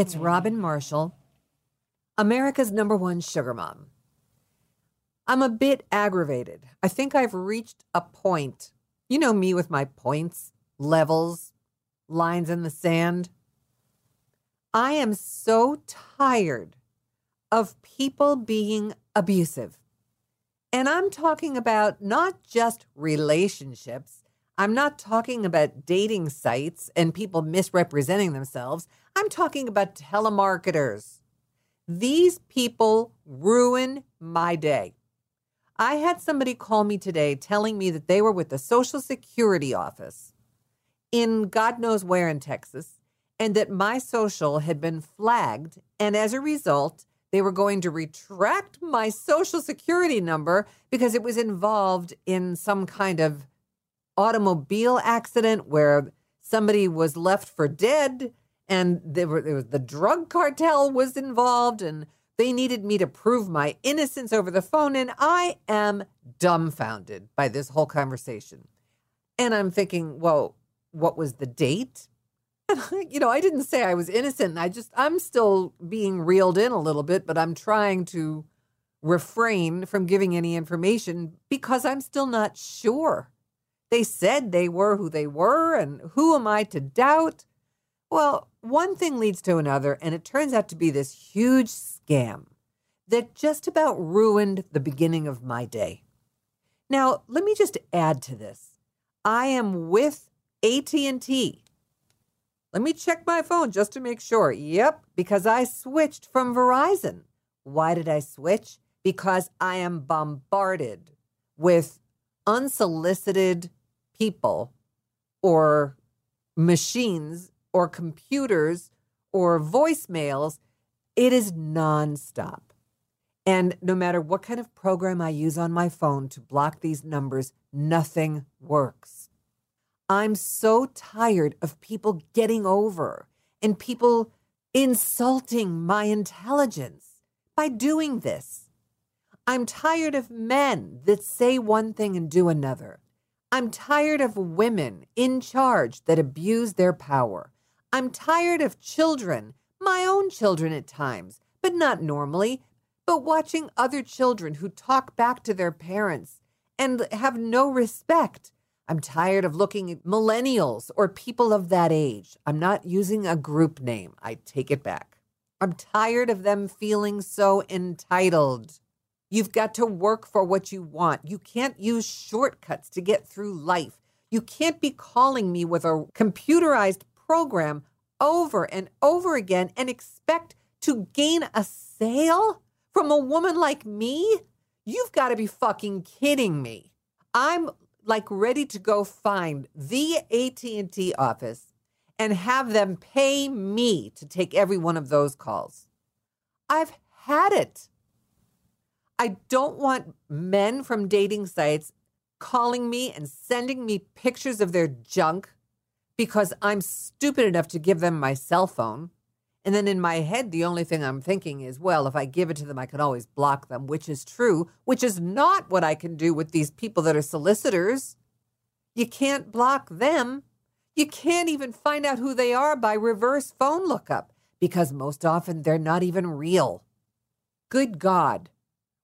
It's Robin Marshall, America's number one sugar mom. I'm a bit aggravated. I think I've reached a point. You know me with my points, levels, lines in the sand. I am so tired of people being abusive. And I'm talking about not just relationships. I'm not talking about dating sites and people misrepresenting themselves. I'm talking about telemarketers. These people ruin my day. I had somebody call me today telling me that they were with the Social Security office in God knows where in Texas and that my social had been flagged. And as a result, they were going to retract my social security number because it was involved in some kind of automobile accident where somebody was left for dead and there, was, the drug cartel was involved and they needed me to prove my innocence over the phone and i am dumbfounded by this whole conversation and i'm thinking well what was the date you know, I didn't say I was innocent. I just, I'm still being reeled in a little bit, but I'm trying to refrain from giving any information because I'm still not sure. They said they were who they were, and who am I to doubt? Well, one thing leads to another, and it turns out to be this huge scam that just about ruined the beginning of my day. Now, let me just add to this. I am with AT&T let me check my phone just to make sure. Yep, because I switched from Verizon. Why did I switch? Because I am bombarded with unsolicited people or machines or computers or voicemails. It is nonstop. And no matter what kind of program I use on my phone to block these numbers, nothing works. I'm so tired of people getting over and people insulting my intelligence by doing this. I'm tired of men that say one thing and do another. I'm tired of women in charge that abuse their power. I'm tired of children, my own children at times, but not normally, but watching other children who talk back to their parents and have no respect I'm tired of looking at millennials or people of that age. I'm not using a group name. I take it back. I'm tired of them feeling so entitled. You've got to work for what you want. You can't use shortcuts to get through life. You can't be calling me with a computerized program over and over again and expect to gain a sale from a woman like me. You've got to be fucking kidding me. I'm like ready to go find the AT&T office and have them pay me to take every one of those calls. I've had it. I don't want men from dating sites calling me and sending me pictures of their junk because I'm stupid enough to give them my cell phone. And then in my head, the only thing I'm thinking is, well, if I give it to them, I can always block them, which is true, which is not what I can do with these people that are solicitors. You can't block them. You can't even find out who they are by reverse phone lookup because most often they're not even real. Good God,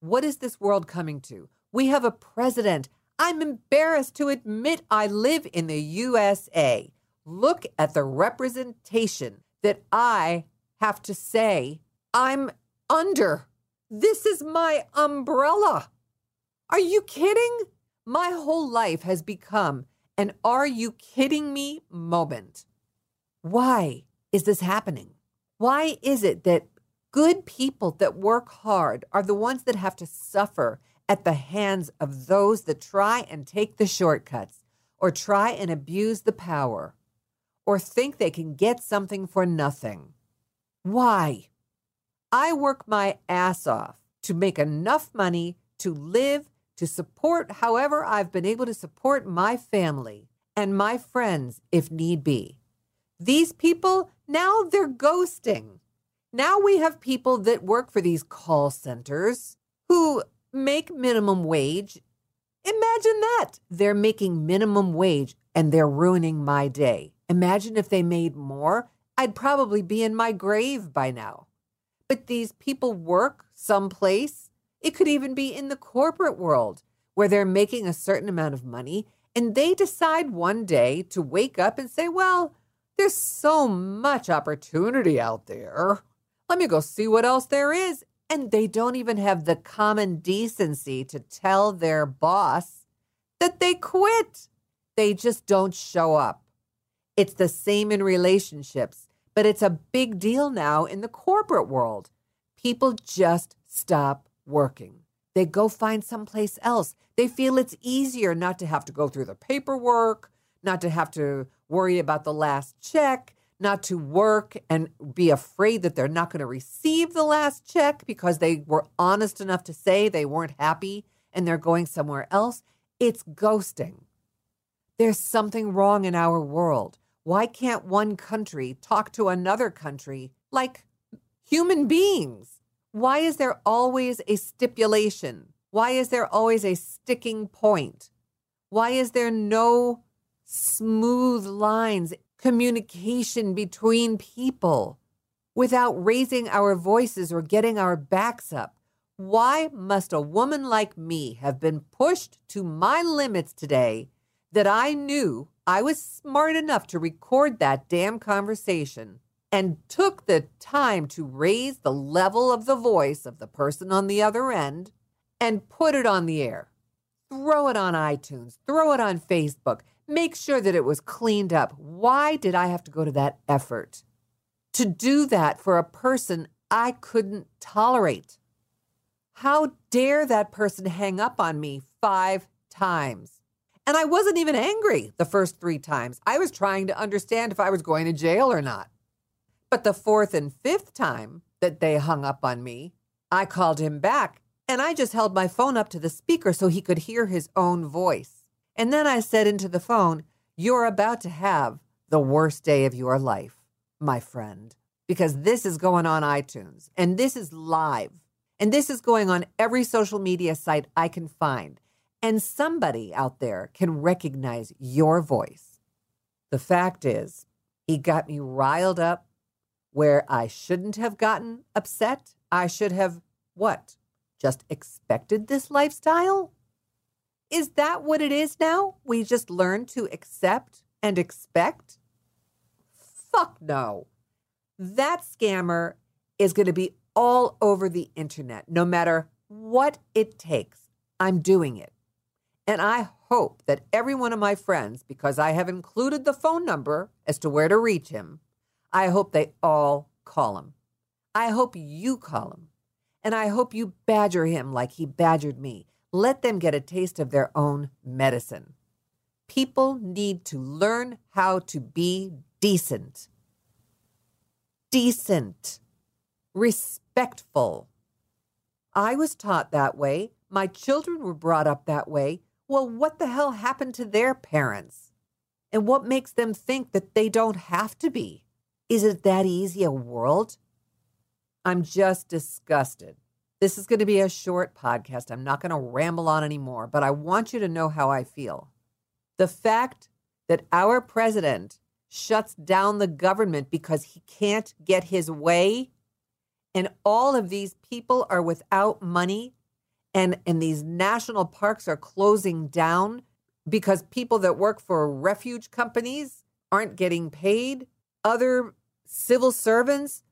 what is this world coming to? We have a president. I'm embarrassed to admit I live in the USA. Look at the representation that I have to say I'm under. This is my umbrella. Are you kidding? My whole life has become an are you kidding me moment. Why is this happening? Why is it that good people that work hard are the ones that have to suffer at the hands of those that try and take the shortcuts or try and abuse the power? or think they can get something for nothing. Why? I work my ass off to make enough money to live, to support however I've been able to support my family and my friends if need be. These people, now they're ghosting. Now we have people that work for these call centers who make minimum wage. Imagine that. They're making minimum wage and they're ruining my day. Imagine if they made more. I'd probably be in my grave by now. But these people work someplace. It could even be in the corporate world where they're making a certain amount of money and they decide one day to wake up and say, well, there's so much opportunity out there. Let me go see what else there is. And they don't even have the common decency to tell their boss that they quit. They just don't show up. It's the same in relationships, but it's a big deal now in the corporate world. People just stop working. They go find someplace else. They feel it's easier not to have to go through the paperwork, not to have to worry about the last check, not to work and be afraid that they're not going to receive the last check because they were honest enough to say they weren't happy and they're going somewhere else. It's ghosting. There's something wrong in our world. Why can't one country talk to another country like human beings? Why is there always a stipulation? Why is there always a sticking point? Why is there no smooth lines, communication between people without raising our voices or getting our backs up? Why must a woman like me have been pushed to my limits today that I knew I was smart enough to record that damn conversation and took the time to raise the level of the voice of the person on the other end and put it on the air? Throw it on iTunes, throw it on Facebook, make sure that it was cleaned up. Why did I have to go to that effort? To do that for a person I couldn't tolerate. How dare that person hang up on me five times? And I wasn't even angry the first three times. I was trying to understand if I was going to jail or not. But the fourth and fifth time that they hung up on me, I called him back and I just held my phone up to the speaker so he could hear his own voice. And then I said into the phone, You're about to have the worst day of your life, my friend, because this is going on iTunes and this is live. And this is going on every social media site I can find. And somebody out there can recognize your voice. The fact is, he got me riled up where I shouldn't have gotten upset. I should have what? Just expected this lifestyle? Is that what it is now? We just learn to accept and expect? Fuck no. That scammer is going to be all over the internet, no matter what it takes. I'm doing it. And I hope that every one of my friends, because I have included the phone number as to where to reach him, I hope they all call him. I hope you call him. And I hope you badger him like he badgered me. Let them get a taste of their own medicine. People need to learn how to be decent. Decent. Respectful. I was taught that way. My children were brought up that way. Well, what the hell happened to their parents? And what makes them think that they don't have to be? Is it that easy a world? I'm just disgusted. This is going to be a short podcast. I'm not going to ramble on anymore, but I want you to know how I feel. The fact that our president shuts down the government because he can't get his way, and all of these people are without money, and, and these national parks are closing down because people that work for refuge companies aren't getting paid. Other civil servants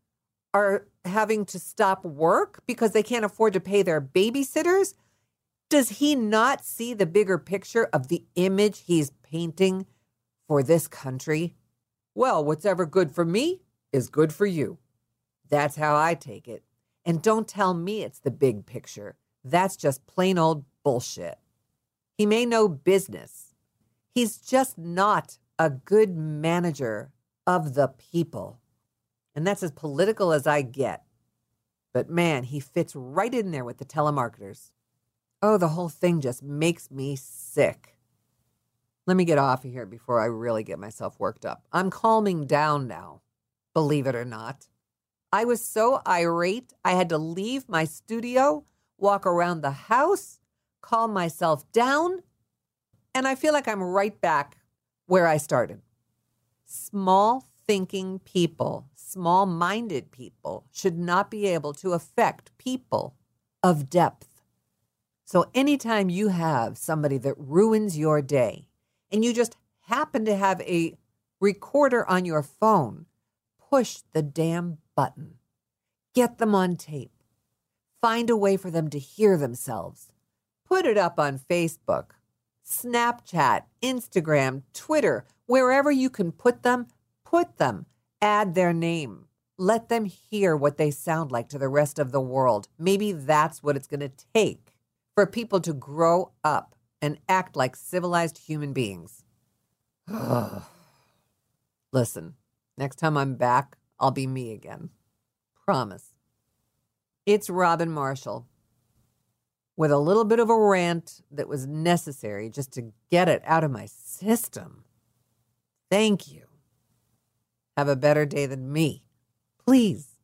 are having to stop work because they can't afford to pay their babysitters? Does he not see the bigger picture of the image he's painting for this country? Well, what's ever good for me is good for you. That's how I take it. And don't tell me it's the big picture. That's just plain old bullshit. He may know business. He's just not a good manager of the people. And that's as political as I get. But man, he fits right in there with the telemarketers. Oh, the whole thing just makes me sick. Let me get off of here before I really get myself worked up. I'm calming down now, believe it or not. I was so irate, I had to leave my studio, walk around the house, calm myself down, and I feel like I'm right back where I started. Small thinking people, small minded people, should not be able to affect people of depth. So, anytime you have somebody that ruins your day and you just happen to have a recorder on your phone, push the damn button. Get them on tape. Find a way for them to hear themselves. Put it up on Facebook, Snapchat, Instagram, Twitter, wherever you can put them, put them. Add their name. Let them hear what they sound like to the rest of the world. Maybe that's what it's going to take for people to grow up and act like civilized human beings. Listen, next time I'm back, I'll be me again. Promise. It's Robin Marshall with a little bit of a rant that was necessary just to get it out of my system. Thank you. Have a better day than me. Please.